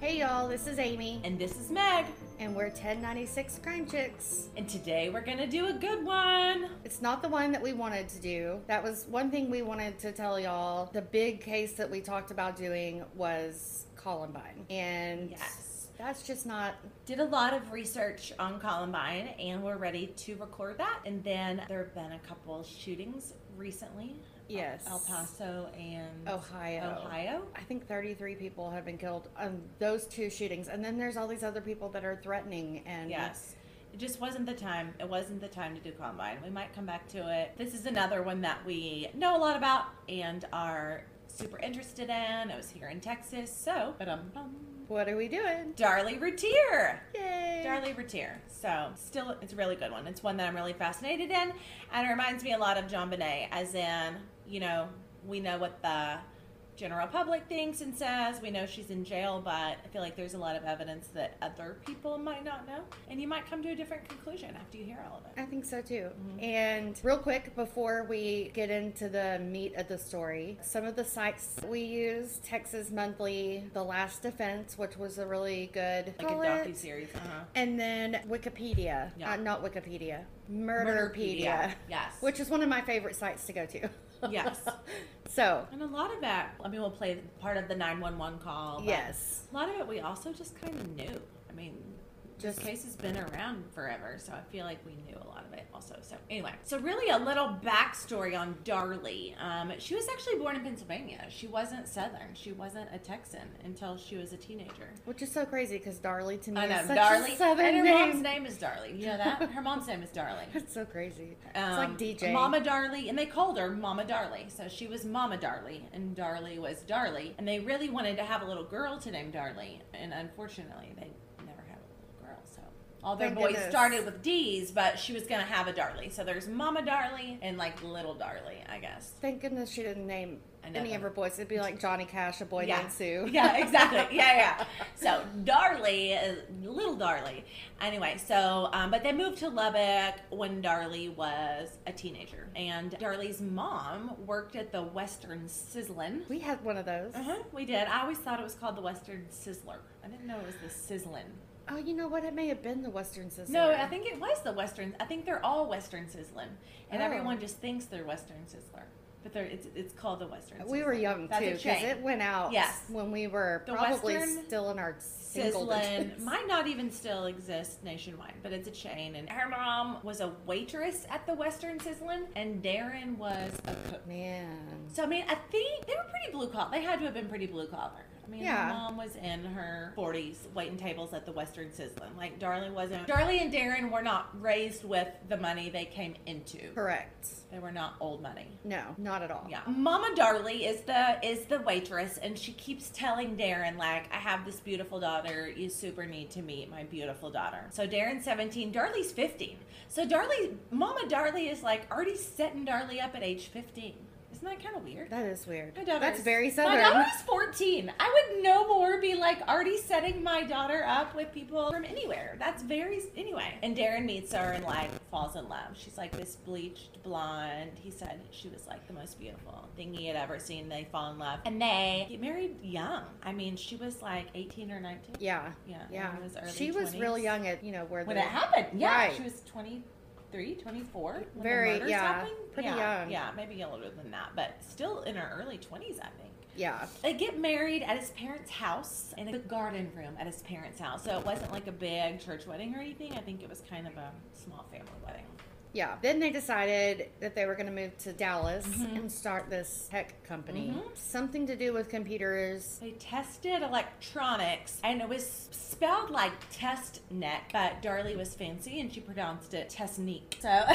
Hey y'all, this is Amy, And this is Meg. and we're 1096 Crime Chicks. And today we're to do a good one. It's not the one that we wanted to do. That was one thing we wanted to tell y'all. The big case that we talked about doing was Columbine. And Yes. that's just not. Did a lot of research on Columbine and we're ready to record that. And then there have been a couple shootings recently. Yes. El Paso and Ohio. Ohio. I think 33 people have been killed on those two shootings. And then there's all these other people that are threatening. And Yes. It just wasn't the time. It wasn't the time to do Columbine. We might come back to it. This is another one that we know a lot about and are super interested in. It was here in Texas. So, what are we doing? Darlie Routier. Yay! Darlie Routier. So, still, it's a really good one. It's one that I'm really fascinated in, and it reminds me a lot of JonBenét, as in, you know, we know what the general public thinks and says. We know she's in jail, but I feel like there's a lot of evidence that other people might not know, and you might come to a different conclusion after you hear all of it. I think so too. And real quick, before we get into the meat of the story, some of the sites we use Texas Monthly, The Last Defense, which was a really good. Like a docu series. Uh-huh. And then Wikipedia. Yeah. Uh, not Wikipedia. Murderpedia. Murderpedia. Yes. Which is one of my favorite sites to go to. Yes. so, And a lot of that, I mean, we'll play part of the 911 call. yes. A lot of it we also just kind of knew. I mean, this Just- case has been around forever, so I feel like we knew a lot of it also. So anyway, so really a little backstory on Darlie. Um, she was actually born in Pennsylvania. She wasn't Southern. She wasn't a Texan until she was a teenager. Which is so crazy because Darlie to me I know is such Darlie, a southern and her name. mom's name is Darlie. You know that? Her mom's name is Darlie. It's so crazy. Um, it's like DJ. Mama Darlie, and they called her Mama Darlie. So she was Mama Darlie, and Darlie was Darlie. And they really wanted to have a little girl to name Darlie, and unfortunately, they never had a little girl. So all their Thank boys goodness. started with D's, but she was gonna have a Darlie. So there's Mama Darlie and like Little Darlie, I guess. Thank goodness she didn't name any of her boys. It'd be like Johnny Cash, a boy Yeah. named Sue. Yeah, exactly. Yeah, yeah. So Darlie, is little Darlie. Anyway, so um, but they moved to Lubbock when Darlie was a teenager, and Darlie's mom worked at the Western Sizzlin. We had one of those. Uh-huh, we did. I always thought it was called the Western Sizzler. I didn't know it was the Sizzlin. Oh, you know what? It may have been the Western Sizzler. No, I think it was the Western. I think they're all Western Sizzling, and Oh. everyone just thinks they're Western Sizzler, but they're it's, it's called the Western. we were young That's too because it went out Yes. when we were The probably Western still in our Sizzling might not even still exist nationwide, but it's a chain. And her mom was a waitress at the Western Sizzling, and Darren was a cook. Man, So I mean, I think they were pretty blue collar. They had to have been pretty blue collar. I mean, Yeah. mom was in her 40s waiting tables at the Western Sizzlin. Like Darlie wasn't. Darlie and Darren were not raised with the money they came into. correct. They were not old money. No, not at all. Yeah. Mama Darlie is the is the waitress and she keeps telling Darren like I have this beautiful daughter. You super need to meet my beautiful daughter. So Darren's 17, Darlie's 15. So Darlie Mama Darlie is like already setting Darlie up at age 15. Isn't that kind of weird? That is weird. My daughter That's is- very My southern. daughter is 14. I would no more be like already setting my daughter up with people from anywhere. That's very anyway. And Darren meets her and like falls in love. She's like this bleached blonde. He said she was like the most beautiful thing he had ever seen. They fall in love and they get married young. I mean, she was like 18 or 19. Yeah, Yeah, yeah. it was early she was real young at you know where the. when the it happened. Yeah, Right. she was 23, 24. when Very- yeah, happened. pretty yeah, young. Yeah, maybe a little than that, but still in her early 20s, I think. yeah. They get married at his parents' house in a garden room at his parents' house. So it wasn't like a big church wedding or anything. I think it was kind of a small family wedding. Yeah. Then they decided that they were going to move to Dallas Mhm. and start this tech company. Mhm. Something to do with computers. They tested electronics, and it was spelled like test neck, but Darlie was fancy and she pronounced it technique. So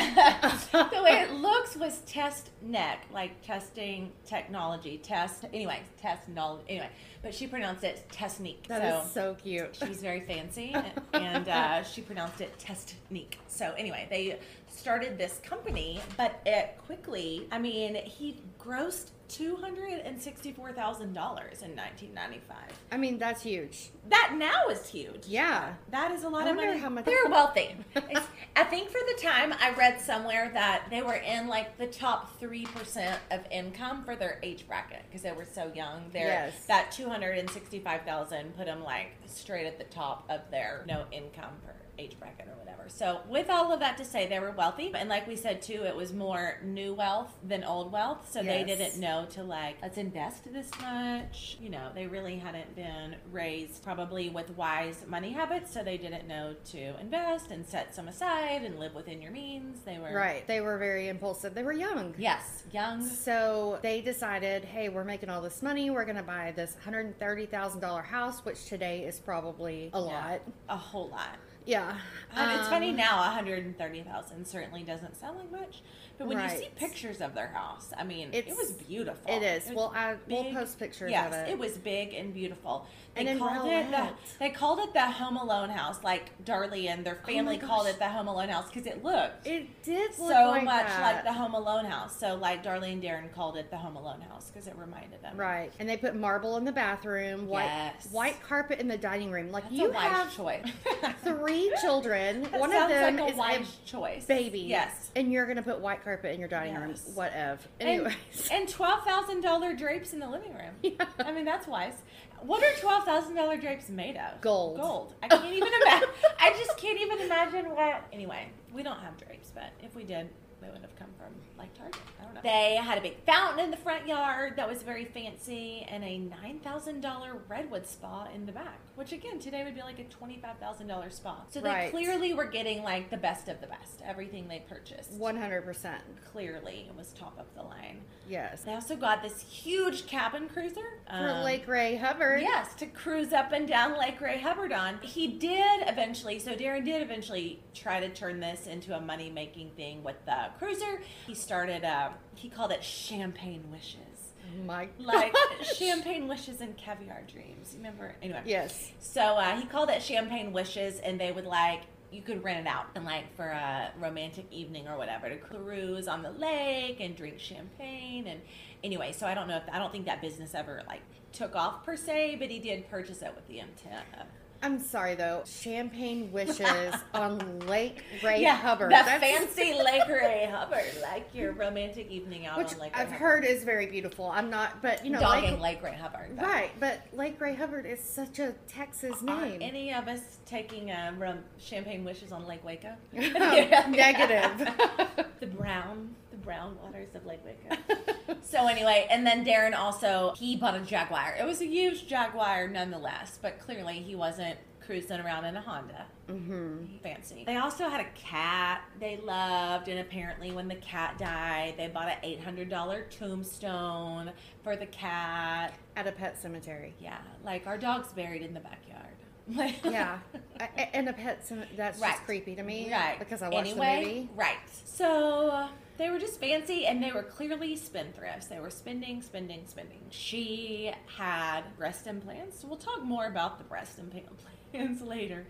the way it looks was test neck, like testing technology, test. Anyway, test knowledge. Anyway, but she pronounced it technique. That so is so cute. She was very fancy, and uh, she pronounced it technique. So anyway, they started this company, but it quickly. I mean, he grossed two hundred and sixty-four thousand dollars in nineteen ninety-five. I mean, that's huge. That now is huge. Yeah. That is a lot I of money. how much- They're wealthy. I think for the time I read somewhere that they were in like the top three percent of income for their age bracket because they were so young. They're, Yes. That two hundred and sixty-five thousand put them like straight at the top of their no income per age bracket or whatever. So with all of that to say, they were wealthy, and like we said too, it was more new wealth than old wealth. So they didn't know to like let's invest this much. You know, they really hadn't been raised probably with wise money habits, so they didn't know to invest and set some aside and live within your means. They were Right. They were very impulsive. They were young. Yes, young. So they decided, hey, we're making all this money. We're going to buy this $130,000 house, which today is probably a Yeah, lot. a whole lot. Yeah. And it's funny Um, now, 130,000 certainly doesn't sound like much, but when you see pictures of their house, I mean, it was beautiful. It is. was well, I, we'll post pictures yes, of it. it was big and beautiful. They And called it the, they called it the Home Alone house, like Darlie and their Oh family called it the Home Alone house because it looked It did so like much that. like the Home Alone house. So like Darlie and Darren called it the Home Alone house because it reminded them. Right. And they put marble in the bathroom, white Yes. white carpet in the dining room. Like That's you have choice. three children. One of them like a is wise choice. baby. Yes. And you're gonna put white carpet in your dining room. Yes. Whatever. And, Anyways. and twelve thousand dollar drapes in the living room. Yeah. I mean that's wise. What are twelve thousand dollar drapes made of? Gold. Gold. I can't even imagine. I just can't even imagine what. Anyway, we don't have drapes, but if we did, they would have come from like Target. I don't know. They had a big fountain in the front yard that was very fancy, and a nine thousand dollar redwood spa in the back, which again today would be like a twenty five thousand dollar spa. So they Right. clearly were getting like the best of the best. Everything they purchased. One hundred percent. Clearly, it was top of the line. Yes. They also got this huge cabin cruiser For um, Lake Ray Hubbard. Yes, to cruise up and down Lake Ray Hubbard on. He did eventually, so Darren did eventually try to turn this into a money making thing with the cruiser. He started, uh, he called it Champagne Wishes. Oh My Like gosh. champagne wishes and caviar dreams. You remember? Anyway. Yes. So uh, he called it Champagne Wishes, and they would like you could rent it out and like for a romantic evening or whatever to cruise on the lake and drink champagne and anyway. So I don't know if I don't think that business ever like took off per se, but he did purchase it with the intent of I'm sorry though. Champagne wishes on Lake Ray yeah, Hubbard. the That's- fancy Lake Ray Hubbard, like your romantic evening out which on Lake Ray I've Hubbard. heard is very beautiful. I'm not, but you know, dogging Lake, Lake Ray Hubbard, but right? But Lake Ray Hubbard is such a Texas Are name. any of us taking um, rum, champagne wishes on Lake Waco? Negative. Brown, waters of Lake Waco. so anyway, and then Darren also he bought a Jaguar. It was a used Jaguar nonetheless, but clearly he wasn't cruising around in a Honda. Mm-hmm. Fancy. They also had a cat they loved, and apparently when the cat died, they bought an eight hundred dollar tombstone for the cat. At a pet cemetery. Yeah, like our dog's buried in the backyard. Yeah, I- I- and a pet cem- that's Right. just creepy to me. Right. Because I watched anyway, the movie. Right. So uh, they were just fancy and they were clearly spendthrifts. They were spending, spending, spending. She had breast implants. We'll talk more about the breast implants later.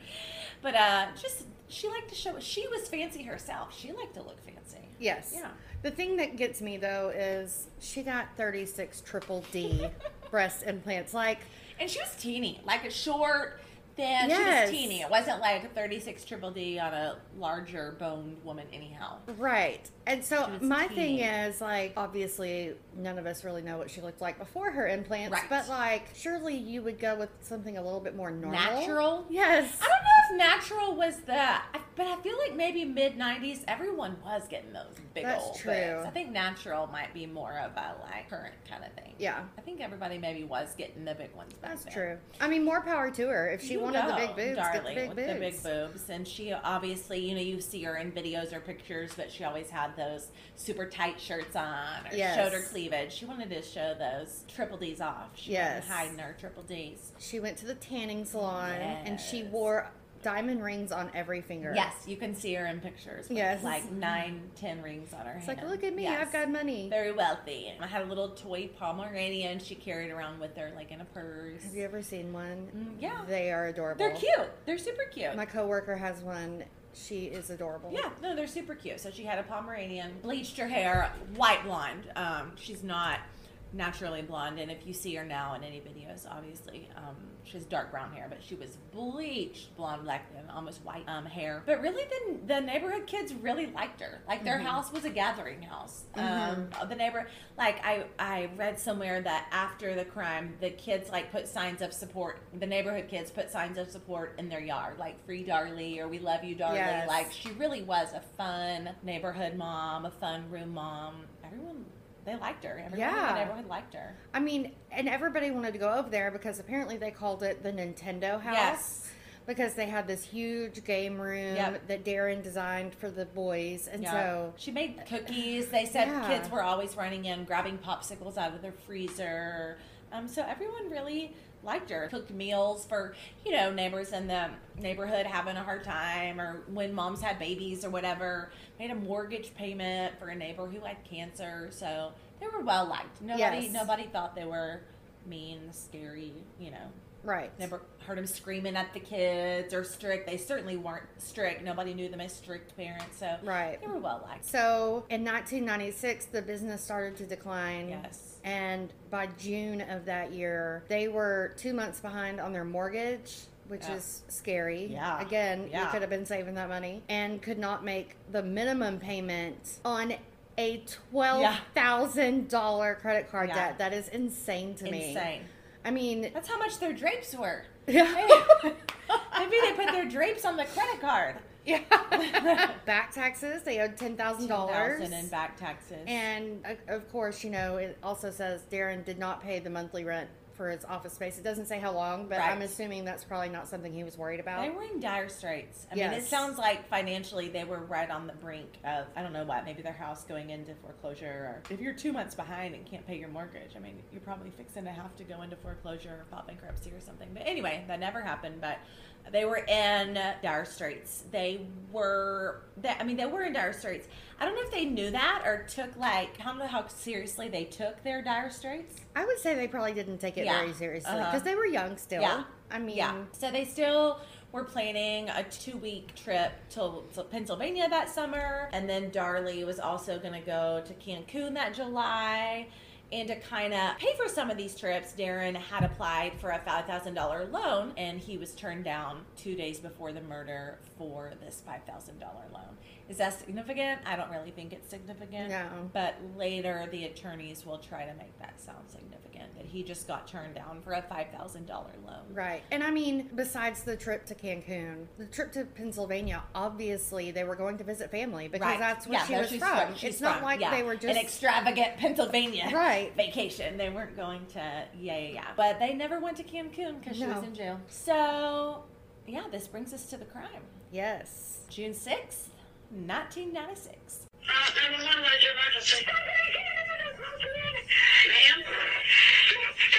But uh, just, she liked to show, she was fancy herself. She liked to look fancy. Yes. Yeah. The thing that gets me though is she got 36 triple D breast implants. Like, And she was teeny, like a short, thin. She was teeny. It wasn't like a 36 triple D on a larger boned woman, anyhow. right. And so my thing is like, obviously, none of us really know what she looked like before her implants, Right. but like, surely you would go with something a little bit more normal. Natural? Yes. I don't know if natural was the, I- but I feel like maybe mid '90s everyone was getting those big That's old true. boobs. I think natural might be more of a like current kind of thing. Yeah. I think everybody maybe was getting the big ones back That's then. true. I mean, more power to her. If she You wanted the big boobs, get the darling, big with boobs. the big boobs, and she obviously, you know, you see her in videos or pictures, but she always had those super tight shirts on or Yes. showed her cleavage. She wanted to show those triple D's off. She Yes. wasn't hiding her triple D's. She went to the tanning salon and she wore diamond rings on every finger. Yes, you can see her in pictures. Yes. like nine, ten rings on her It's hand. like, look at me, Yes. I've got money. very wealthy. I had a little toy Pomeranian she carried around with her, like in a purse. Have you ever seen one? Mm, yeah. They are adorable. They're cute. They're super cute. My coworker has one. She is adorable. yeah, no, they're super cute. So she had a Pomeranian, bleached her hair, white blonde. Um, she's not naturally blonde, and if you see her now in any videos, obviously, um, she has dark brown hair, but she was bleached blonde, black, and almost white um, hair. But really, the, the neighborhood kids really liked her. Like their Mm-hmm. house was a gathering house. Um, the neighbor, like I, I read somewhere that after the crime, the kids like put signs of support. The neighborhood kids put signs of support in their yard, like "Free Darlie" or "We love you, Darlie." Yes. Like she really was a fun neighborhood mom, a fun room mom. Everyone. They liked her. Everyone in Yeah. the neighborhood liked her. I mean, and everybody wanted to go over there because apparently they called it the Nintendo house. Yes. Because they had this huge game room Yep. that Darren designed for the boys. And Yeah. so, she made cookies. They said Yeah. kids were always running in, grabbing popsicles out of their freezer. Um, so everyone really liked her. Cooked meals for you know neighbors in the neighborhood having a hard time, or when moms had babies or whatever. Made a mortgage payment for a neighbor who had cancer. So they were well liked. Nobody Yes. nobody thought they were mean, scary. You know, right. Never heard them screaming at the kids or strict. They certainly weren't strict. Nobody knew them as strict parents, so Right. they were well liked. So in 1996, the business started to decline. Yes. And by June of that year, they were two months behind on their mortgage, which Yeah. is scary. Yeah. Again, you Yeah. could have been saving that money and could not make the minimum payment on a $12,000 credit card Yeah. debt. That is insane to me. Insane. I mean, That's how much their drapes were. Yeah. Maybe they put their drapes on the credit card. yeah. Back taxes, they owed $10,000. $10,000 in back taxes. And of course, you know, it also says Darren did not pay the monthly rent for his office space. It doesn't say how long, but I'm assuming that's probably not something he was worried about. they were in dire straits. I mean, it Yes. sounds like financially they were right on the brink of, I don't know what, maybe their house going into foreclosure. Or if you're two months behind and can't pay your mortgage, I mean, you're probably fixing to have to go into foreclosure or file bankruptcy or something. But anyway, that never happened. But they were in dire straits. They were, they, I mean, they were in dire straits. I don't know if they knew that or took like, I don't know how seriously they took their dire straits. I would say they probably didn't take it Yeah. very seriously Uh-huh. because they were young still. Yeah. I mean, yeah. So they still were planning a two week trip to, to Pennsylvania that summer. And then Darlie was also going to go to Cancun that July. And to kind of pay for some of these trips, Darren had applied for a $5,000 loan and he was turned down two days before the murder for this $5,000 loan. Is that significant? I don't really think it's significant. No. But later, the attorneys will try to make that sound significant that he just got turned down for a $5,000 loan. Right. And I mean, besides the trip to Cancun, the trip to Pennsylvania, obviously they were going to visit family because right. that's where yeah, she no, was from. from. It's not like yeah. they were just an extravagant Pennsylvania right. vacation. They weren't going to, yeah, yeah, yeah. But they never went to Cancun because no. she was in jail. So, yeah, this brings us to the crime. Yes. June 6th, 1996.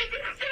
Thank you.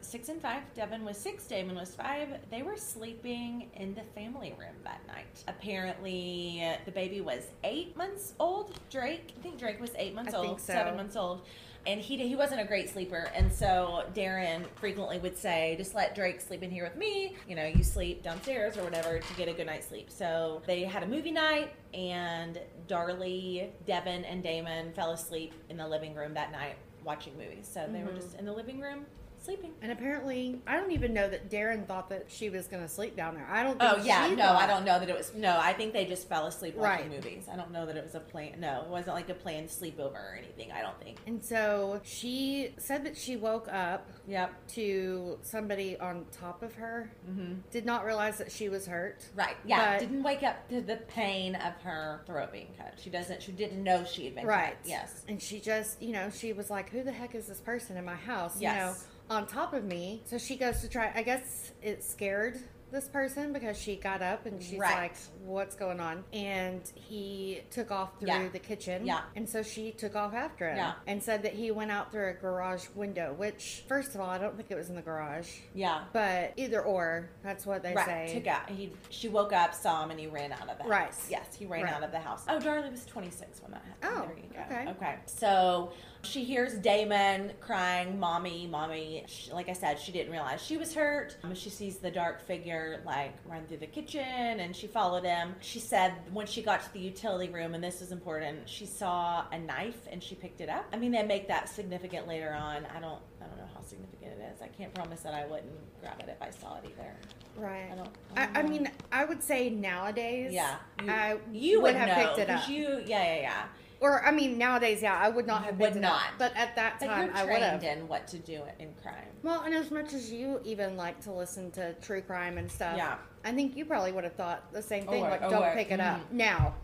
Six and five. Devin was six, Damon was five. They were sleeping in the family room that night. Apparently, the baby was eight months old. Drake, I think Drake was eight months I old, so. seven months old. And he, he wasn't a great sleeper. And so Darren frequently would say, just let Drake sleep in here with me. You know, you sleep downstairs or whatever to get a good night's sleep. So they had a movie night, and Darlie, Devin, and Damon fell asleep in the living room that night watching movies. So they were Mhm. just in the living room sleeping. And apparently, I don't even know that Darren thought that she was going to sleep down there. I don't think Oh yeah, no, thought- I don't know that it was. No, I think they just fell asleep watching Right. movies. I don't know that it was a plan. No, it wasn't like a planned sleepover or anything. I don't think. And so she said that she woke up Yep. to somebody on top of her. Mm-hmm. Did not realize that she was hurt. Right. Yeah. Didn't wake up to the pain of her throat being cut. She doesn't. She didn't know she had been Right. cut. Yes. And she just, you know, she was like, who the heck is this person in my house? Yes. You know, on top of me. So she goes to try, I guess it scared this person because she got up and she's Right. like, what's going on? And he took off through Yeah. the kitchen. Yeah. And so she took off after him Yeah. and said that he went out through a garage window, which, first of all, I don't think it was in the garage. Yeah. But either or, that's what they right. say. Took out. He. She woke up, saw him, and he ran out of the house. Right. Yes, he ran Right. out of the house. Oh, Darlie was 26 when that happened. Oh, there you go. okay. Okay. So she hears Damon crying, "Mommy, mommy." She, like I said, she didn't realize she was hurt. Um, She sees the dark figure like run through the kitchen, and she followed him. She said when she got to the utility room, and this is important, she saw a knife and she picked it up. I mean, they make that significant later on. I don't. I don't know how significant it is. I can't promise that I wouldn't grab it if I saw it either. Right. I don't. I, don't I know. mean, I would say nowadays, Yeah, you, I you would would have know, picked it up. You, yeah, yeah, yeah. Or I mean, nowadays, yeah, I would not have would it not. up. But at that But time, I would have. trained in what to do in crime. Well, and as much as you even like to listen to true crime and stuff, Yeah. I think you probably would have thought the same Oh, thing. right, like, oh, don't right. pick it up Mhm. now.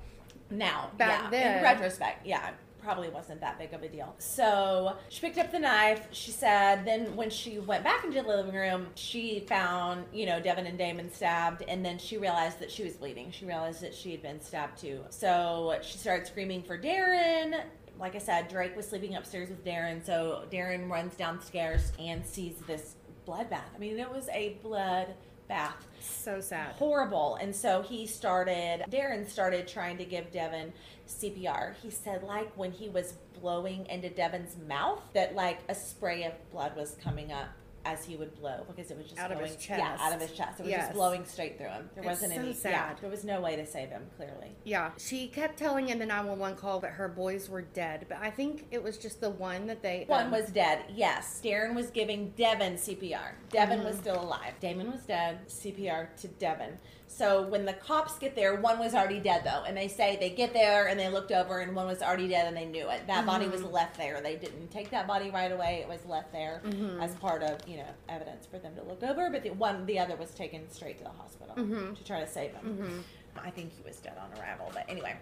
Now, Back yeah, then- in retrospect, yeah, probably wasn't that big of a deal. So she picked up the knife. She said, then when she went back into the living room, she found, you know, Devin and Damon stabbed, and then she realized that she was bleeding. She realized that she had been stabbed too. So she started screaming for Darren. Like I said, Drake was sleeping upstairs with Darren, so Darren runs downstairs and sees this bloodbath. I mean, it was a blood bath So sad. horrible. And so he started, Darren started trying to give Devin CPR. He said, like, when he was blowing into Devin's mouth, that like a spray of blood was coming up as he would blow because it was just Out of blowing, his yeah, out of chest. his chest. It was Yes. just blowing straight through him. There It's wasn't so any, yeah, sad. there was no way to save him. Clearly, Yeah, she kept telling in the 911 call that her boys were dead, but I think it was just the one that they. one um, was dead. Yes, Darren was giving Devin CPR. Devin Mm-hmm. was still alive. Damon was dead. CPR to Devin. So when the cops get there, one was already dead though, and they say they get there and they looked over and one was already dead and they knew it. That body was Mm-hmm. left there. They didn't take that body right away. It was left there Mm-hmm. as part of you know evidence for them to look over. But the one, the other was taken straight to the hospital Mm-hmm. to try to save him. I think he was dead on arrival, but anyway.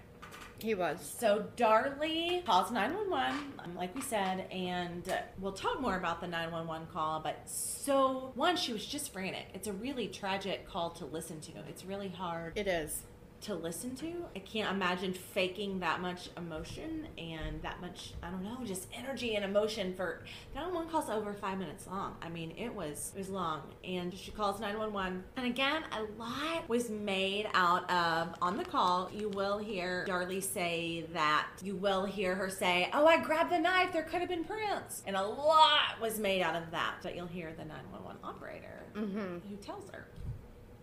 He was. So Darlie calls 911, um, like we said, and we'll talk more about the 911 call. But so, one, she was just frantic. It's a really tragic call to listen to. It's really hard It is. To listen to. I can't imagine faking that much emotion and that much, I don't know, just energy and emotion for 911 calls over five minutes long. I mean, it was it was long. And she calls 911. And again, a lot was made out of on the call. You will hear Darlie say that you will hear her say, Oh, I grabbed the knife, there could have been prints. And a lot was made out of that. But you'll hear the 911 operator Mm-hmm. who tells her,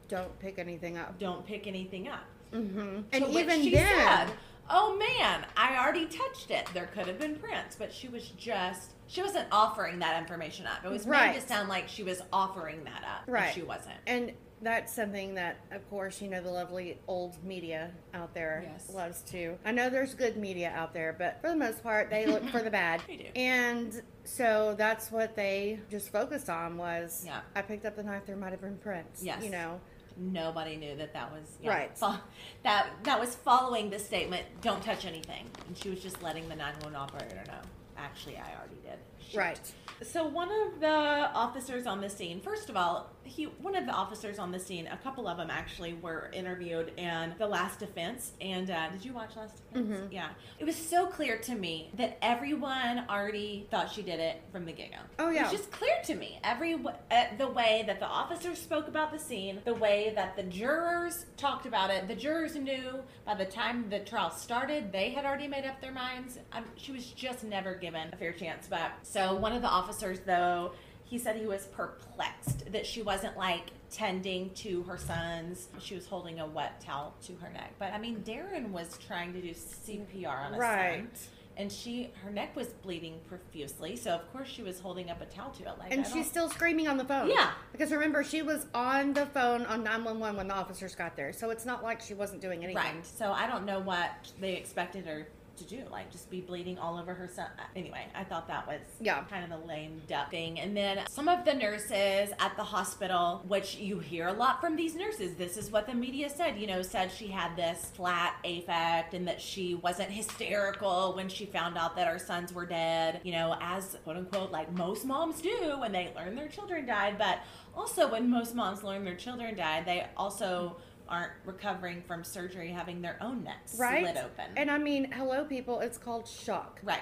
Don't pick anything up. Don't pick anything up. Mm-hmm. And even she then, said, "Oh man, I already touched it. There could have been prints, but she was just she wasn't offering that information up. It was Right. made to sound like she was offering that up, but Right. she wasn't. and that's something that, of course, you know, the lovely old media out there Yes. loves to. I know there's good media out there, but for the most part, they look for the bad. They do. And so that's what they just focused on was, Yeah. I picked up the knife. There might have been prints. Yes. You know. Nobody knew that that was yeah, Right. fo- that that was following the statement. Don't touch anything, and she was just letting the nine one operator know. actually, I already did. Shoot. Right. So one of the officers on the scene, first of all, he one of the officers on the scene, a couple of them actually were interviewed in the Last Defense. And uh, did you watch Last Defense? Mhm. Yeah, it was so clear to me that everyone already thought she did it from the get go. Oh, yeah it was just clear to me every uh, the way that the officers spoke about the scene, the way that the jurors talked about it. The jurors knew by the time the trial started, they had already made up their minds. Um, she was just never given a fair chance. But so one of the officers, though, he said he was perplexed that she wasn't like tending to her sons. She was holding a wet towel to her neck. But I mean, Darren was trying to do CPR on a Right. son and she her neck was bleeding profusely so of course she was holding up a towel to it like And she's still screaming on the phone. Yeah. Because remember, she was on the phone on 911 when the officers got there. So it's not like she wasn't doing anything. right so i don't know what they expected her to do like just be bleeding all over her son uh, anyway i thought that was Yeah. kind of a lame duck thing and then some of the nurses at the hospital which you hear a lot from these nurses this is what the media said you know said she had this flat affect and that she wasn't hysterical when she found out that her sons were dead you know as quote unquote like most moms do when they learn their children died but also when most moms learn their children died they also aren't recovering from surgery having their own necks Right? slit open And I mean, hello, people, it's called shock. right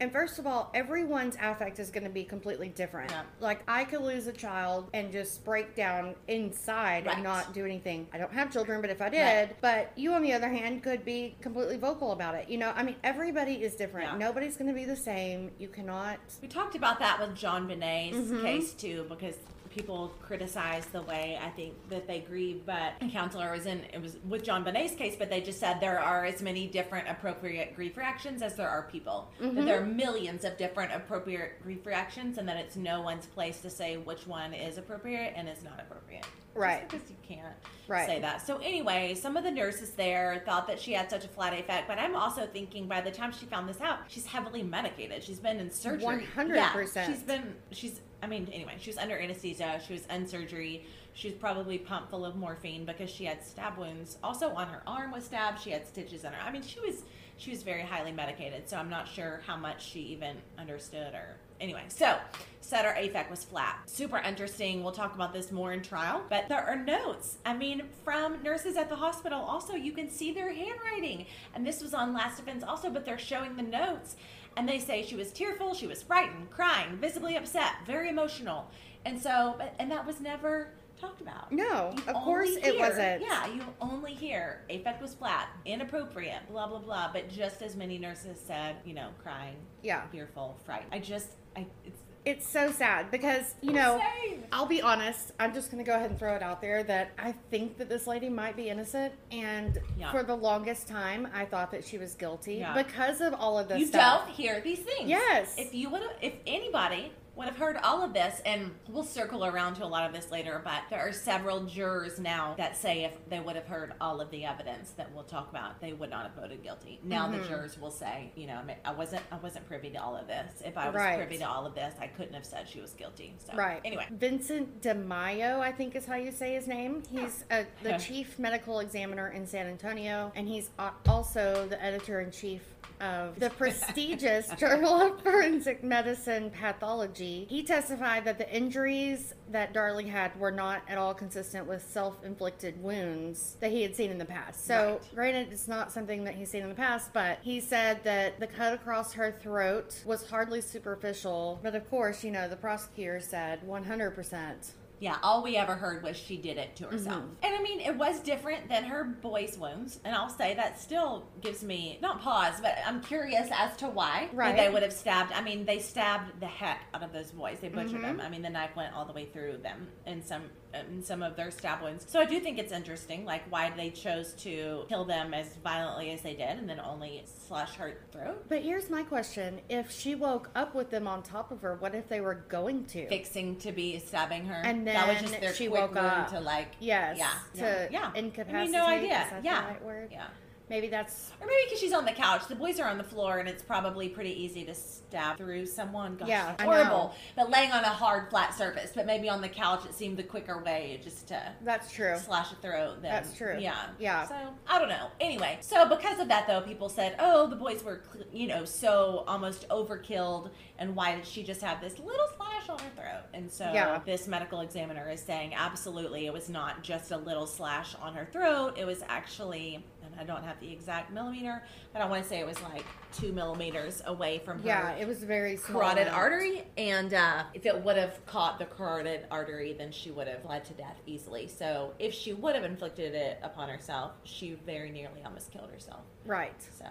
And first of all, everyone's affect is going to be completely different. Yeah. Like, I could lose a child and just break down inside Right. and not do anything. I don't have children, but if I did, Right. but you, on the other hand, could be completely vocal about it. You know, I mean, everybody is different. Yeah. Nobody's going to be the same. You cannot. We talked about that with JonBenét's Mhm. case too, because people criticize the way I think that they grieve. But a counselor was in it was with JonBenét's case, but they just said there are as many different appropriate grief reactions as there are people. That Mhm. there are millions of different appropriate grief reactions, and that it's no one's place to say which one is appropriate and is not appropriate. Right. Just because you can't Right. say that. So anyway, some of the nurses there thought that she had such a flat affect, but I'm also thinking by the time she found this out, she's heavily medicated. She's been in surgery. 100%. Yeah, she's been. She's. I mean, anyway, she was under anesthesia. She was in surgery. She was probably pumped full of morphine because she had stab wounds. Also on her arm was stabbed. She had stitches in her. I mean, she was she was very highly medicated. So I'm not sure how much she even understood or anyway. So said her affect was flat. Super interesting. We'll talk about this more in trial. But there are notes. I mean, from nurses at the hospital. Also, you can see their handwriting. And this was on Last Defense also, but they're showing the notes. And they say she was tearful, she was frightened, crying, visibly upset, very emotional. And so, but, and that was never talked about. No, You of course it wasn't. Yeah, you only hear affect was flat, inappropriate, blah blah blah. But just as many nurses said, you know, crying, Yeah. fearful, frightened. I just, I, it's It's so sad because, you know, insane. I'll be honest. I'm just going to go ahead and throw it out there that I think that this lady might be innocent. And Yeah. for the longest time, I thought that she was guilty Yeah. because of all of this you stuff. don't hear these things. Yes. If you would, if anybody would have heard all of this, and we'll circle around to a lot of this later, but there are several jurors now that say if they would have heard all of the evidence that we'll talk about, they would not have voted guilty. Now the Mhm. jurors will say, you know, I, wasn't, I wasn't privy to all of this. If I was Right. privy to all of this, I couldn't have said she was guilty. So Right. Anyway. Vincent Di Maio, I think is how you say his name. He's uh, the chief medical examiner in San Antonio, and he's also the editor in chief of the prestigious Journal of Forensic Medicine Pathology. He testified that the injuries that Darlie had were not at all consistent with self inflicted wounds that he had seen in the past. So, Right. granted, it's not something that he's seen in the past, but he said that the cut across her throat was hardly superficial. But of course, you know, the prosecutor said 100%. Yeah, all we ever heard was she did it to herself. Mhm. And I mean, it was different than her boy's wounds. And I'll say that still gives me, not pause, but I'm curious as to why Right. they would have stabbed. I mean, they stabbed the heck out of those boys. They butchered Mhm. them. I mean, the knife went all the way through them in some Uh, in some of their stab wounds. So I do think it's interesting, like why they chose to kill them as violently as they did and then only slash her throat. But here's my question if she woke up with them on top of her, what if they were going to? Fixing to be stabbing her. And that was then just their she quick woke up. to like Yes. yeah. To yeah. yeah. incapacitate. I mean, no idea. Is that yeah. the right word? Yeah. Maybe that's Or maybe because she's on the couch. The boys are on the floor, and it's probably pretty easy to stab through someone. Gosh, Yeah, horrible. But laying on a hard, flat surface. But maybe on the couch, it seemed the quicker way just to that's true. slash a throat. That's true. Yeah. Yeah. So I don't know. Anyway, so because of that, though, people said, "Oh, the boys were, you know, so almost overkilled, and why did she just have this little slash on her throat?" And so Yeah. this medical examiner is saying, absolutely, it was not just a little slash on her throat. It was actually, I don't have the exact millimeter, but I want to say it was like two millimeters away from her Yeah, it was very small. carotid amount. artery and uh, if it would have caught the carotid artery then she would have led to death easily so if she would have inflicted it upon herself she very nearly almost killed herself Right. so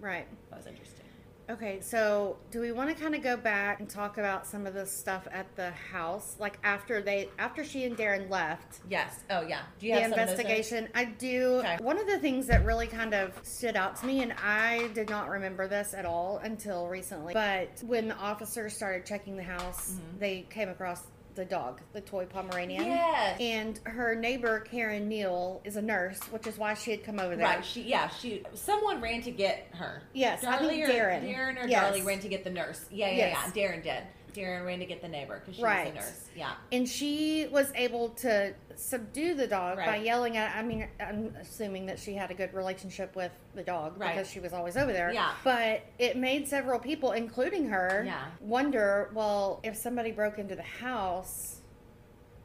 Right. that was interesting Okay, so do we want to kind of go back and talk about some of the stuff at the house, like after they, after she and Darren left? yes oh yeah do you the have some of those investigation. I do. Okay. One of the things that really kind of stood out to me, and I did not remember this at all until recently, but when the officers started checking the house, mm-hmm. they came across the dog, the toy Pomeranian. Yes. And her neighbor, Karen Neal, is a nurse, which is why she had come over there. right she yeah she someone ran to get her Yes, I Darlie think or, Darren. Darren or Yes. Darlie ran to get the nurse yeah yeah Yes. yeah Darren did Darren ran to get the neighbor because she Right. was a nurse yeah And she was able to subdue the dog by yelling at. I mean, I'm assuming that she had a good relationship with the dog Right. because she was always over there. Yeah. But it made several people, including her, Yeah. wonder. Well, if somebody broke into the house.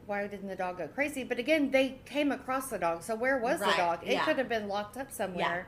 Why didn't the dog go crazy? But again, they came across the dog. So where was Right, the dog? It yeah. could have been locked up somewhere.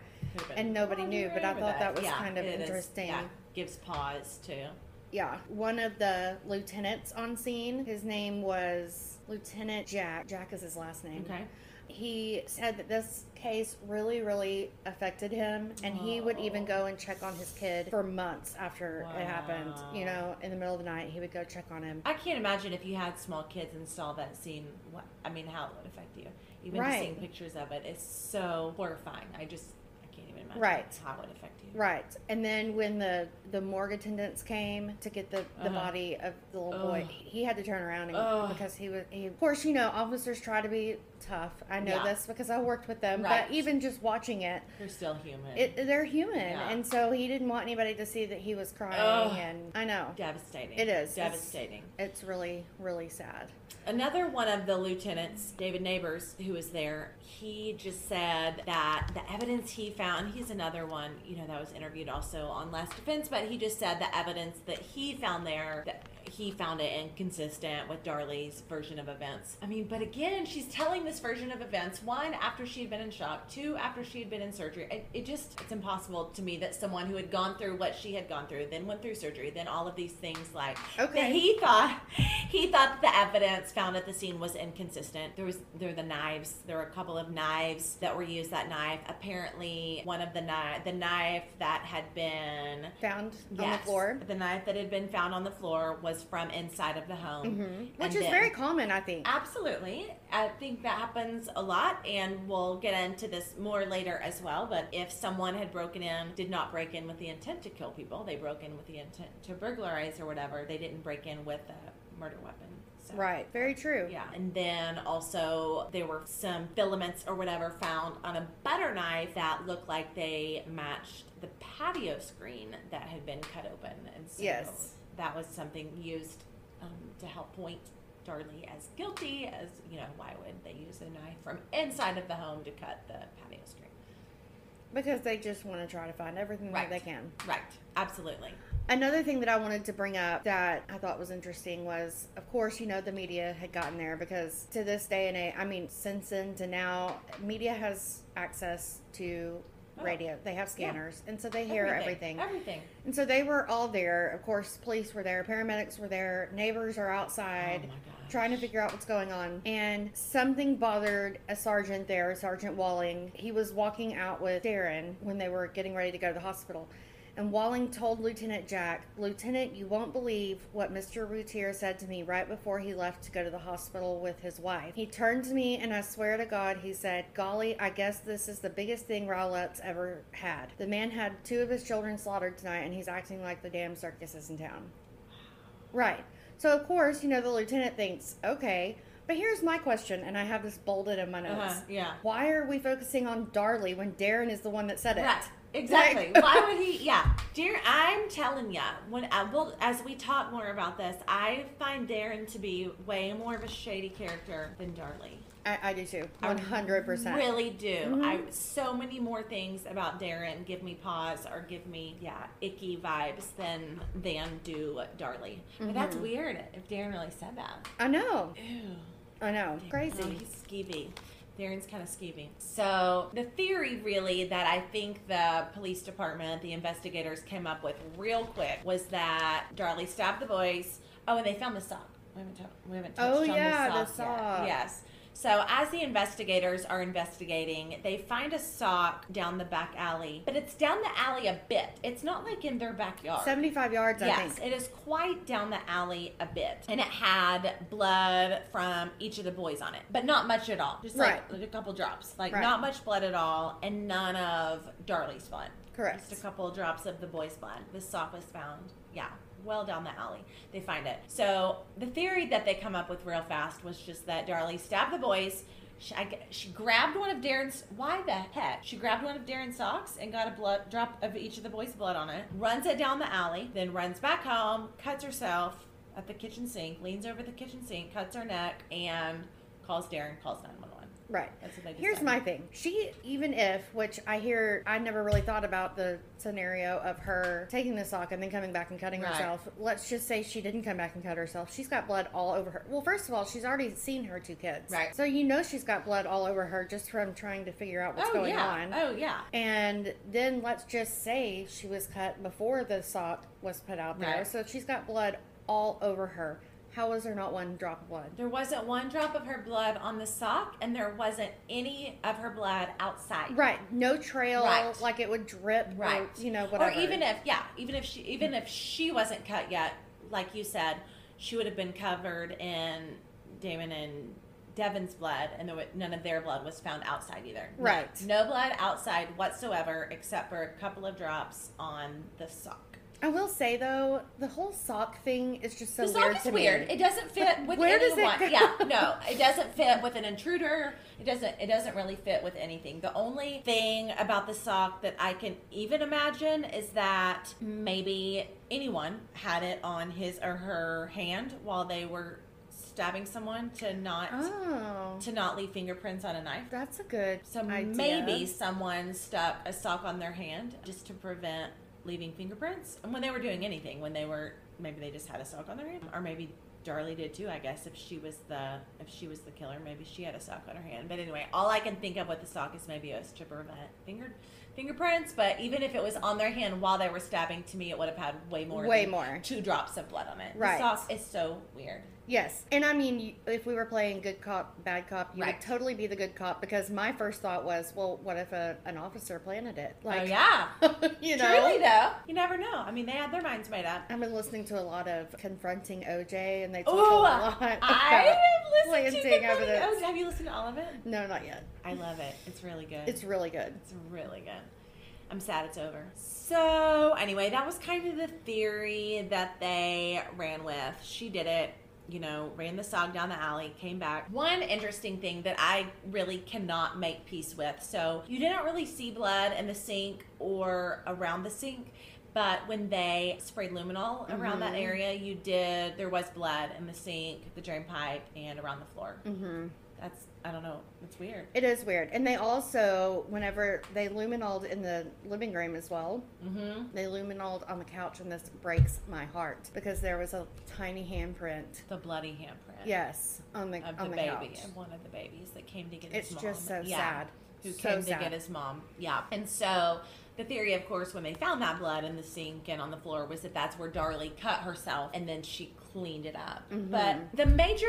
And nobody knew, but I thought that was kind of interesting. yeah gives pause too Yeah, one of the lieutenants on scene, his name was Lieutenant Jack. Jack is his last name. okay He said that this case really, really affected him, and he would even go and check on his kid for months after it happened. You know, in the middle of the night, he would go check on him. I can't imagine if you had small kids and saw that scene. What I mean, how it would affect you. Even just Right. seeing pictures of it is so horrifying. I just I can't even imagine Right. how it would affect. Right, and then when the the morgue attendants came to get the, the Uh-huh. body of the little boy, Ugh. he had to turn around and, Ugh. because he was. He, of course, you know, officers try to be tough. I know Yeah. this because I worked with them. Right. But even just watching it, they're still human. it they're human, Yeah. and so he didn't want anybody to see that he was crying. Ugh. And I know devastating. It is. It's- devastating. it's really, really sad. Another one of the lieutenants, David Neighbors, who was there, he just said that the evidence he found, he's another one, you know, that was interviewed also on Last Defense, but he just said the evidence that he found there, that he found it inconsistent with Darlie's version of events. I mean, but again, she's telling this version of events, one, after she had been in shock, two, after she had been in surgery. It, it just, it's impossible to me that someone who had gone through what she had gone through, then went through surgery, then all of these things like, Okay. that he thought he thought that the evidence found at the scene was inconsistent. There was there were the knives. There were a couple of knives that were used. That knife apparently one of the knife the knife that had been Found on the floor, The knife that had been found on the floor was from inside of the home, hmm And which is then- very common, I think. Absolutely. I think that happens a lot, and we'll get into this more later as well. But if someone had broken in, did not break in with the intent to kill people, they broke in with the intent to burglarize or whatever, they didn't break in with a murder weapon. So. Right, very true. Yeah, and then also there were some filaments or whatever found on a butter knife that looked like they matched the patio screen that had been cut open, and so Yes. That was something used um, to help point Darlie as guilty. As you know, why would they use a knife from inside of the home to cut the patio screen? Because they just want to try to find everything Right. that they can. Right, absolutely. Another thing that I wanted to bring up that I thought was interesting was, of course, you know, the media had gotten there because to this day and age, I mean, since then to now, media has access to. Oh. radio. They have scanners, and so they hear everything. Everything. And so they were all there. Of course, police were there, paramedics were there, neighbors are outside Oh my trying to figure out what's going on. And something bothered a sergeant there, Sergeant Walling. He was walking out with Darren when they were getting ready to go to the hospital. And Walling told Lieutenant Jack, Lieutenant, you won't believe what Mr. Routier said to me right before he left to go to the hospital with his wife. He turned to me and I swear to God, he said, Golly, I guess this is the biggest thing Rowlett's ever had. The man had two of his children slaughtered tonight and he's acting like the damn circus is in town. Right. So, of course, you know, the lieutenant thinks, okay, But here's my question, and I have this bolded in my notes. Uh-huh, yeah. Why are we focusing on Darlie when Darren is the one that said it? Right. Exactly. Like- Why would he? Yeah, dear. I'm telling ya. When I, well, as we talk more about this, I find Darren to be way more of a shady character than Darlie. I, I do too. One hundred percent. Really do. Mhm. I so many more things about Darren give me pause or give me yeah icky vibes than than do Darlie. But that's Mhm. weird if Darren really said that. I know. Ew. I know. Crazy. No, he's skeevy. Darren's kind of skeevy. So the theory, really, that I think the police department, the investigators came up with real quick was that Darlie stabbed the boys. Oh, and they found the sock. We haven't, tou- we haven't touched Oh, on yeah, the the sock. sock. Yet. Yes. So as the investigators are investigating, they find a sock down the back alley, but it's down the alley a bit. It's not like in their backyard. Seventy-five yards, I Yes, it is quite down the alley a bit. And it had blood from each of the boys on it, but not much at all. Just like, Right. a couple drops. Like Right. not much blood at all, and none of Darlie's blood. Correct. Just a couple drops of the boy's blood. The sock was found. Yeah. Well down the alley, they find it. So the theory that they come up with real fast was just that Darlie stabbed the boys. She, I, she grabbed one of Darren's. Why the heck? She grabbed one of Darren's socks and got a blood drop of each of the boys' blood on it. Runs it down the alley, then runs back home, cuts herself at the kitchen sink, leans over the kitchen sink, cuts her neck, and calls Darren. Calls one. Right. That's what they. Here's my thing. She, even if, which I hear, I never really thought about the scenario of her taking the sock and then coming back and cutting Right. herself. Let's just say she didn't come back and cut herself. She's got blood all over her. Well, first of all, she's already seen her two kids. Right. So you know she's got blood all over her just from trying to figure out what's oh going yeah. on. Oh yeah. And then let's just say she was cut before the sock was put out there. Right. So she's got blood all over her. How was there not one drop of blood? There wasn't one drop of her blood on the sock, and there wasn't any of her blood outside. Right. No trail, Right. like it would drip, Right. Or, you know, whatever. Or even if, yeah, even if she, even if she wasn't cut yet, like you said, she would have been covered in Damon and Devin's blood, and none of their blood was found outside either. Right. No blood outside whatsoever, except for a couple of drops on the sock. I will say though, the whole sock thing is just so the weird sock is to weird. me. It doesn't fit with where anyone. Yeah, no, it doesn't fit with an intruder. It doesn't. It doesn't really fit with anything. The only thing about the sock that I can even imagine is that maybe anyone had it on his or her hand while they were stabbing someone to not oh, to not leave fingerprints on a knife. that's a good. So idea. maybe someone stuck a sock on their hand just to prevent leaving fingerprints. And when they were doing anything, when they were maybe they just had a sock on their hand, or maybe Darlie did too. I guess if she was the if she was the killer, maybe she had a sock on her hand. But anyway, all I can think of with the sock is maybe it was to prevent finger fingerprints. But even if it was on their hand while they were stabbing, to me it would have had way more Way more. two drops of blood on it. Right. The sock is so weird. Yes, and I mean, if we were playing good cop, bad cop, you Right. would totally be the good cop because my first thought was, well, what if a, an officer planted it? oh yeah. you know. Truly though, you never know. I mean, they had their minds made up. I've been listening to a lot of confronting OJ, and they talk Oh, a lot about I have listened to Confronting evidence. O's. Have you listened to all of it? No, not yet. I love it. It's really good. It's really good. It's really good. I'm sad it's over. So, anyway, that was kind of the theory that they ran with. She did it, you know, ran the sog down the alley, came back. One interesting thing that I really cannot make peace with. So, you didn't really see blood in the sink or around the sink. But when they sprayed luminol around that Mhm. area, you did. There was blood in the sink, the drain pipe, and around the floor. hmm That's I don't know. It's weird. It is weird, and they also, whenever they luminoled in the living room as well, Mm-hmm. they luminoled on the couch, and this breaks my heart because there was a tiny handprint. The bloody handprint. Yes, on the of the, on the baby couch. and one of the babies that came to get It's his mom. It's just so Yeah. sad. Who So came to get his mom? Yeah. And so the theory, of course, when they found that blood in the sink and on the floor, was that that's where Darlie cut herself and then she cleaned it up. Mhm. But the major,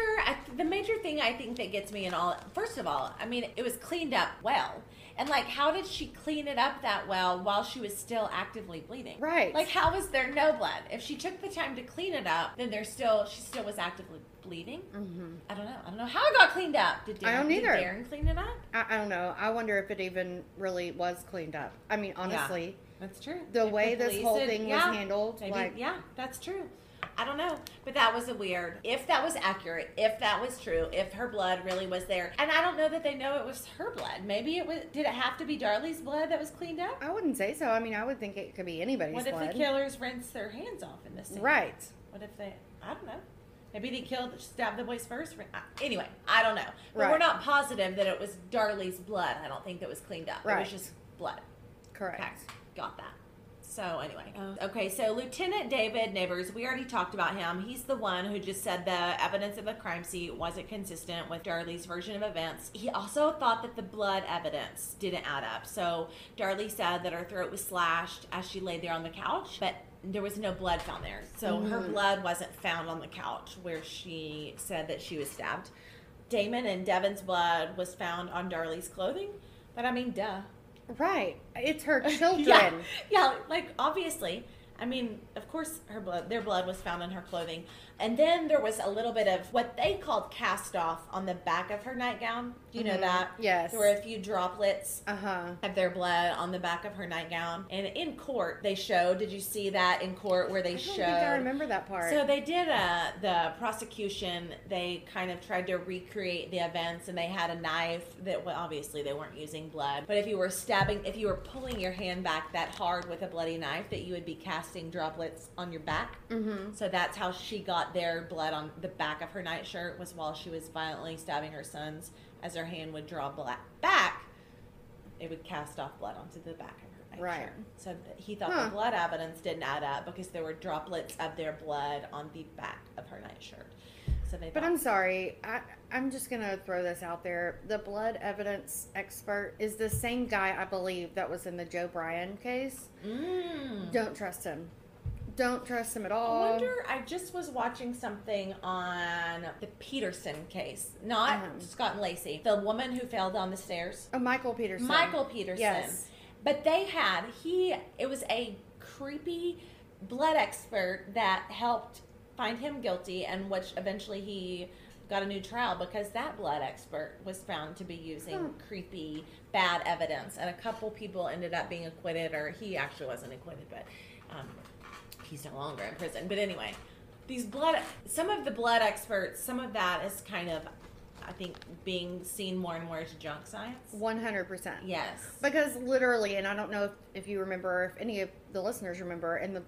the major thing I think that gets me in all, first of all, I mean, it was cleaned up well. And like, how did she clean it up that well while she was still actively bleeding? Right. Like, how was there no blood? If she took the time to clean it up, then there's still, she still was actively bleeding. hmm I don't know. I don't know how it got cleaned up. Did Darren, I don't did either. Darren clean it up? I, I don't know. I wonder if it even really was cleaned up. I mean, honestly, That's true. the If way this whole thing yeah, was handled, maybe- like, yeah, that's true. I don't know. But that was a weird. If that was accurate, if that was true, if her blood really was there, and I don't know that they know it was her blood. Maybe it was. Did it have to be Darlie's blood that was cleaned up? I wouldn't say so. I mean, I would think it could be anybody's What if blood. the killers rinsed their hands off in this? scene? right. What if they? I don't know. Maybe they killed, stabbed the boys first. Anyway, I don't know. But we're not positive that it was Darlie's blood. I don't think that was cleaned up. It was just blood. Correct. Okay, got that. So anyway, oh. okay. So Lieutenant David Neighbors, we already talked about him. He's the one who just said the evidence of the crime scene wasn't consistent with Darlie's version of events. He also thought that the blood evidence didn't add up. So Darlie said that her throat was slashed as she lay there on the couch, but there was no blood found there. So her mm-hmm. blood wasn't found on the couch where she said that she was stabbed. Damon and Devin's blood was found on Darlie's clothing, but I mean, duh. Right. It's her children. Yeah, yeah, like obviously. I mean, of course, her blood, their blood was found in her clothing, and then there was a little bit of what they called cast off on the back of her nightgown. You know Mhm. that? Yes. There were a few droplets Uh huh. of their blood on the back of her nightgown, and in court they showed. Did you see that in court where they I don't showed? think I remember that part. So they did uh, the prosecution. They kind of tried to recreate the events, and they had a knife that well, obviously they weren't using blood. But if you were stabbing, if you were pulling your hand back that hard with a bloody knife, that you would be casting droplets on your back. mm-hmm. So that's how she got their blood on the back of her nightshirt was while she was violently stabbing her sons. As her hand would draw black back, it would cast off blood onto the back of her nightshirt. Right. So he thought Huh. the blood evidence didn't add up because there were droplets of their blood on the back of her nightshirt. So they. But I'm sorry. I, I'm just going to throw this out there. The blood evidence expert is the same guy, I believe, that was in the Joe Bryan case. Mm. Don't trust him. Don't trust him at all. I wonder. I just was watching something on the Peterson case, not Uh-huh. Scott and Laci, the woman who fell down the stairs. Oh, Michael Peterson. Michael Peterson. Yes. But they had he it was a creepy blood expert that helped find him guilty and which eventually he got a new trial because that blood expert was found to be using Hmm. creepy bad evidence and a couple people ended up being acquitted or he actually wasn't acquitted but um, he's no longer in prison but anyway these blood some of the blood experts some of that is kind of i think being seen more and more as junk science 100%. yes Because literally, and I don't know if, if you remember, if any of the listeners remember, in the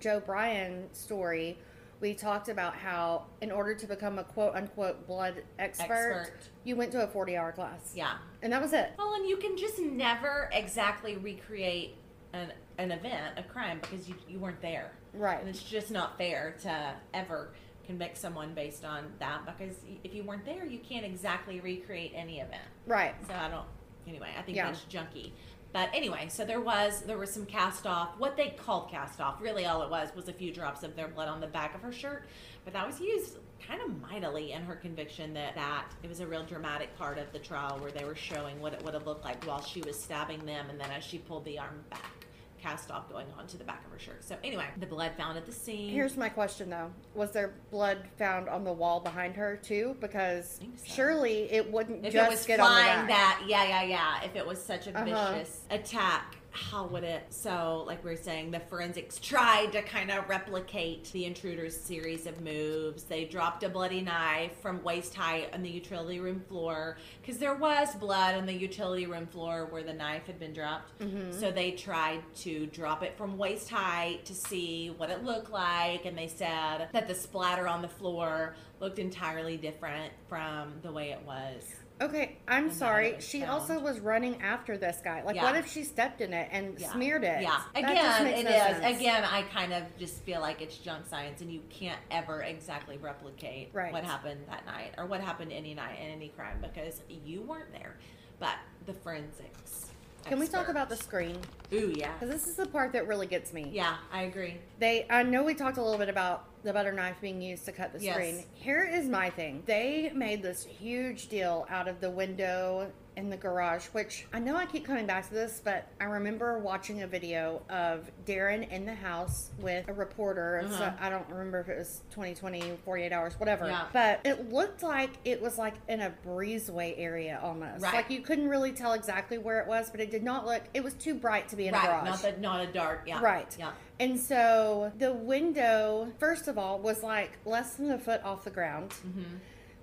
Joe Bryan story, we talked about how in order to become a quote unquote blood expert, Expert. you went to a 40 hour class. Yeah. And that was it. Well, and you can just never exactly recreate an an event, a crime, because you you weren't there, Right. and it's just not fair to ever convict someone based on that because if you weren't there, you can't exactly recreate any event. Right. So I don't. Anyway, I think Yeah. that's junky. But anyway, so there was there was some cast off. What they called cast off, really all it was was a few drops of their blood on the back of her shirt. But that was used kind of mightily in her conviction that that it was a real dramatic part of the trial where they were showing what it would have looked like while she was stabbing them, and then as she pulled the arm back, cast off going on to the back of her shirt. So anyway, the blood found at the scene. Here's my question though: Was there blood found on the wall behind her too? Because so. surely it wouldn't If just it was get on the flying back. that, yeah, yeah, yeah. If it was such a Uh-huh. vicious attack, how would it? So, like we were saying, the forensics tried to kind of replicate the intruder's series of moves. They dropped a bloody knife from waist height on the utility room floor because there was blood on the utility room floor where the knife had been dropped. Mm-hmm. So they tried to drop it from waist height to see what it looked like, and they said that the splatter on the floor looked entirely different from the way it was. Okay, I'm sorry. She found. also was running after this guy. Like, Yeah. what if she stepped in it and Yeah. smeared it? Yeah. Again, it no is. sense. Again, I kind of just feel like it's junk science, and you can't ever exactly replicate Right. what happened that night or what happened any night in any crime because you weren't there. But the forensics. Can we talk about the screen? Ooh, yeah. Because this is the part that really gets me. Yeah, I agree. They, I know we talked a little bit about the butter knife being used to cut the Yes. screen. Here is my thing. They made this huge deal out of the window in the garage, which I know I keep coming back to this, but I remember watching a video of Darren in the house with a reporter. Uh-huh. I don't remember if it was 2020, 48 hours, whatever. Yeah. But it looked like it was like in a breezeway area almost. Right. Like you couldn't really tell exactly where it was, but it did not look, it was too bright to be in a garage. Not the not a dark. Yeah. Right. Yeah. And so the window, first of all, was like less than a foot off the ground. Mm-hmm.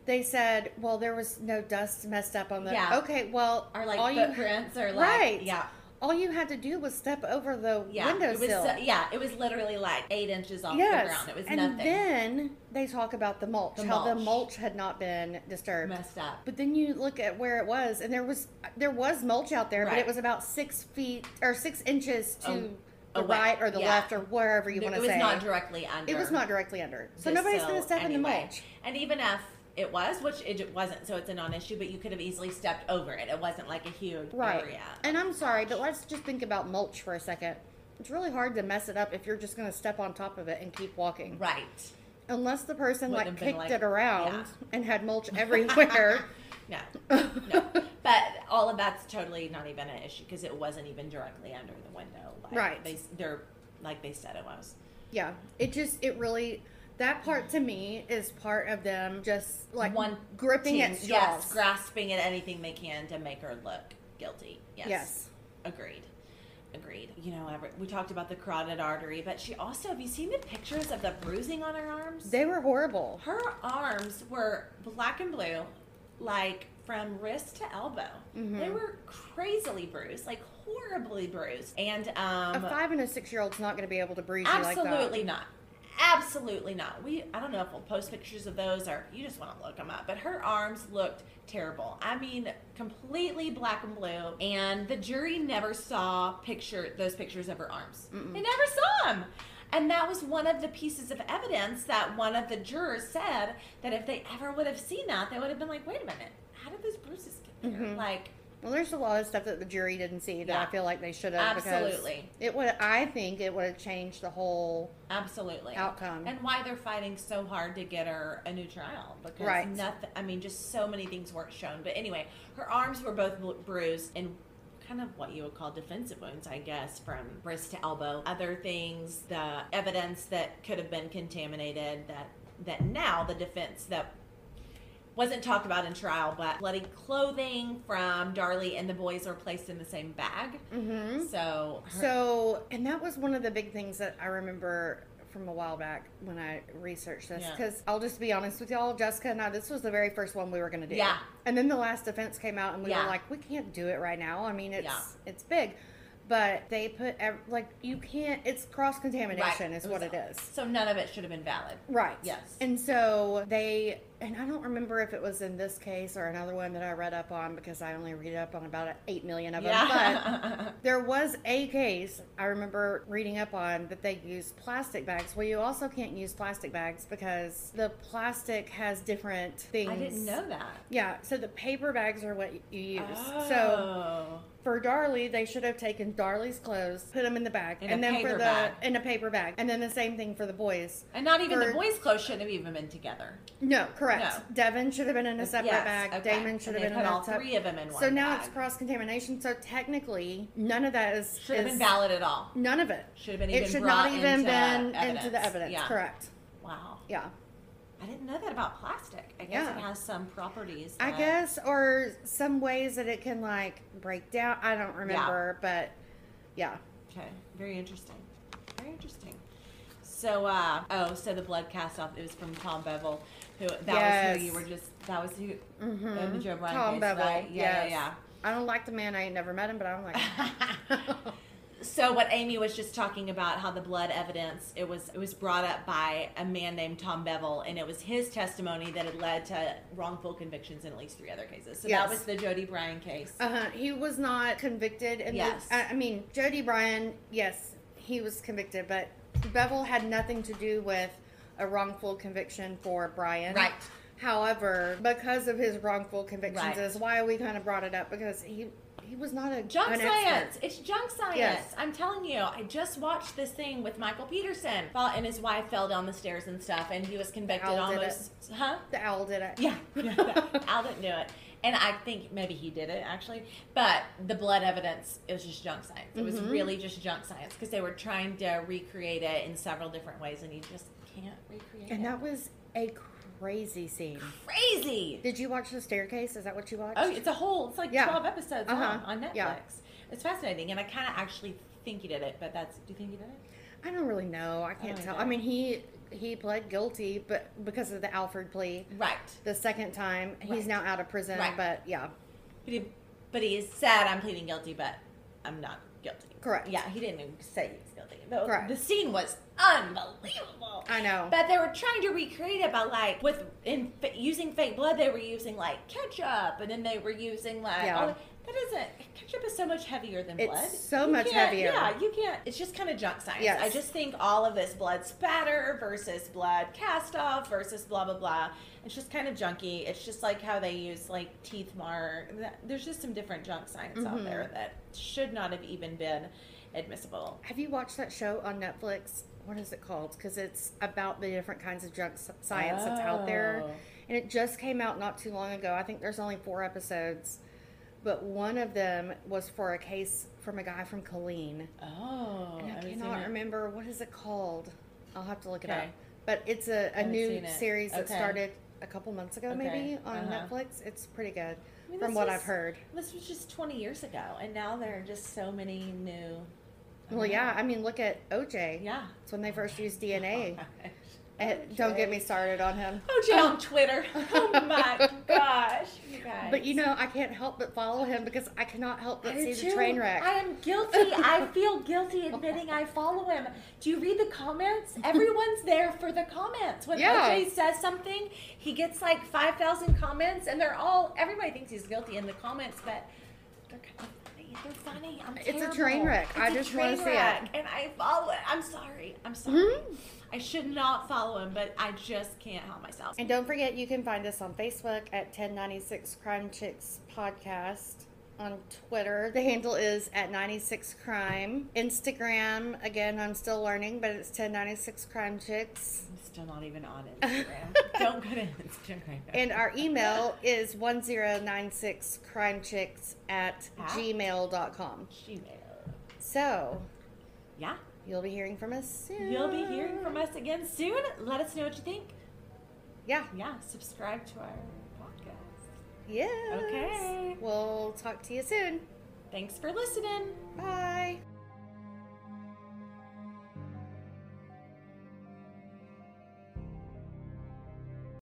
They said, well, there was no dust messed up on the. Yeah. Okay, well, Or like all you footprints or like Right. yeah. all you had to do was step over the Yeah. It was windowsill. so- yeah, it was literally like eight inches off yes, the ground. It was and nothing. then they talk about the mulch, The how the mulch. mulch had not been disturbed. messed up. But then you look at where it was, and there was there was mulch out there, but it was about six feet or six inches to A- the away. right or the Yeah. left or wherever you want to say. It was not directly under. it was not directly under, so nobody's going to step in the anyway. mulch. And even if it was, which it wasn't, so it's a non-issue, but you could have easily stepped over it. It wasn't like a huge Right. area. And I'm sorry, but let's just think about mulch for a second. It's really hard to mess it up if you're just going to step on top of it and keep walking. Right. Unless the person Wouldn't like kicked like- it around yeah. and had mulch everywhere. No. No. but all of that's totally not even an issue because it wasn't even directly under the window. Like Right. They, they're like they said it was. yeah, it just it really that part to me is part of them just like One gripping team, at straws. Yes, grasping at anything they can to make her look guilty. Yes. Yes. Agreed. Agreed. You know, we talked about the carotid artery, but she also, have you seen the pictures of the bruising on her arms? They were horrible. her arms were black and blue, like from wrist to elbow. Mm-hmm. They were crazily bruised, like horribly bruised. And um, a five and a six year old's not going to be able to breathe you like that. Absolutely not. Absolutely not. We I don't know if we'll post pictures of those or you just want to look them up. But her arms looked terrible. I mean, completely black and blue. And the jury never saw picture those pictures of her arms. They never saw them. And that was one of the pieces of evidence that one of the jurors said that if they ever would have seen that, they would have been like, "Wait a minute, how did those bruises get there?" Mhm. Like, Well, there's a lot of stuff that the jury didn't see that I feel like they should have. Absolutely. It would. I think it would have changed the whole. Absolutely. outcome. And why they're fighting so hard to get her a new trial because Right. nothing I mean just so many things weren't shown. But anyway, her arms were both bru- bruised and kind of what you would call defensive wounds, I guess, from wrist to elbow. Other things, the evidence that could have been contaminated that that now the defense that wasn't talked about in trial, but bloody clothing from Darlie and the boys were placed in the same bag. Mm-hmm. So her- So, and that was one of the big things that I remember from a while back when I researched this. Yeah. Because I'll just be honest with y'all, Jessica and I, this was the very first one we were going to do. Yeah. And then the last defense came out, and we Yeah. were like, we can't do it right now. I mean, it's Yeah. it's big. But they put, ev- like, you can't, it's cross contamination, Right. is It what was- it is. so none of it should have been valid. Right. Yes. And so they, and I don't remember if it was in this case or another one that I read up on because I only read up on about 8 million of them. But Yeah. there was a case I remember reading up on that they used plastic bags. Well, you also can't use plastic bags because the plastic has different things. I didn't know that. Yeah, so the paper bags are what you use. Oh. For Darlie, they should have taken Darlie's clothes, put them in the bag, In a and then for the bag. in a paper bag, and then the same thing for the boys. and not even the for- boys' clothes shouldn't have even been together. No, correct. No. Devin should have been in a separate Yes, bag. okay. Damon should And have they been in put a all sep- three of them in one. So now bag. it's cross contamination. So technically, none of that is should have is- been valid at all. None of it. Should have been It even should brought not even into been evidence. into the evidence. Yeah. Correct. Wow, Yeah. I didn't know that about plastic. I guess Yeah. it has some properties. I guess, or some ways that it can like break down. I don't remember, but yeah. Okay, very interesting. Very interesting. So, uh, oh, so the blood cast off. It was from Tom Bevel, who that was who you were just. That was who. Mm-hmm. uh, the Joe Bryan Tom Bevel. Yeah, yes. yeah, I don't like the man. I ain't never met him, but I don't like. So what Amy was just talking about how the blood evidence it was it was brought up by a man named Tom Bevel and it was his testimony that had led to wrongful convictions in at least three other cases. So Yes. that was the Jody Bryan case. Uh-huh. He was not convicted. In Yes. The, I mean, Jody Bryan, yes, he was convicted, but Bevel had nothing to do with a wrongful conviction for Bryan. Right. However, because of his wrongful convictions, Right. is why we kind of brought it up because he he was not a Junk an science. expert. It's junk science. Yes. I'm telling you. I just watched this thing with Michael Peterson. Well, And his wife fell down the stairs and stuff, and he was convicted almost. Huh? The owl did it. Yeah. Owl didn't do it. And I think maybe he did it actually. But the blood evidence, it was just junk science. It was Mhm. really just junk science because they were trying to recreate it in several different ways, and you just can't recreate it. And it. that was a crazy scene. crazy. Did you watch The Staircase? Is that what you watched? Oh, it's a whole. It's like Yeah. twelve episodes Uh-huh. long on Netflix. Yeah. It's fascinating, and I kind of actually think he did it. But that's. Do you think he did it? I don't really know. I can't don't tell. I mean, he he pled guilty, but because of the Alford plea, Right. the second time he's Right. now out of prison. Right. But yeah, But he, but he said, I'm pleading guilty, but I'm not guilty. Correct. Yeah, he didn't say he was guilty. The, Correct. the scene was unbelievable. I know. But they were trying to recreate it by like with in using fake blood. They were using like ketchup, and then they were using like Yeah. all, that isn't ketchup is so much heavier than It's blood. so You much heavier. Yeah, you can't. It's just kind of junk science. Yes. I just think all of this blood spatter versus blood cast off versus blah blah blah. It's just kind of junky. It's just like how they use like teeth mark. There's just some different junk science out Mhm. there that should not have even been admissible. have you watched that show on Netflix? What is it called? Because it's about the different kinds of junk s- science that's out there, Oh. and it just came out not too long ago. I think there's only four episodes, but one of them was for a case from a guy from Colleen. Oh, And I seen cannot remember what is it called. I'll have to look it Okay. up. But it's a, a new series that started a couple months ago, Okay. maybe on Uh-huh. Netflix. It's pretty good, I mean, from what was- I've heard. This was just 20 years ago, and now there are just so many new. Well, yeah. I mean, look at OJ. Yeah. It's when they first used DNA. Eh, don't get me started on him. OJ on Twitter. Oh my gosh, you guys. But you know, I can't help but follow him because I cannot help but I see the train wreck. I am guilty. I feel guilty admitting I follow him. Do you read the comments? Everyone's there for the comments. When Yeah. OJ says something, he gets like 5,000 comments, and they're all, everybody thinks he's guilty in the comments, but funny. I'm It's a train wreck. It's I just wanna see it. And I follow it. I'm sorry. I'm sorry. Mhm. I should not follow him, but I just can't help myself. And don't forget, you can find us on Facebook at 1096 Crime Chicks Podcast. On Twitter, the handle is at 96 Crime. Instagram, again, I'm still learning, but it's 1096 Crime Chicks. Still not even on Instagram. Don't go to Instagram. And our email is 1096crimechicks at At? gmail.com. Gmail. So, Yeah. you'll be hearing from us soon. You'll be hearing from us again soon. Let us know what you think. Yeah. Yeah, subscribe to our podcast. Yeah. Okay. We'll talk to you soon. Thanks for listening. Bye.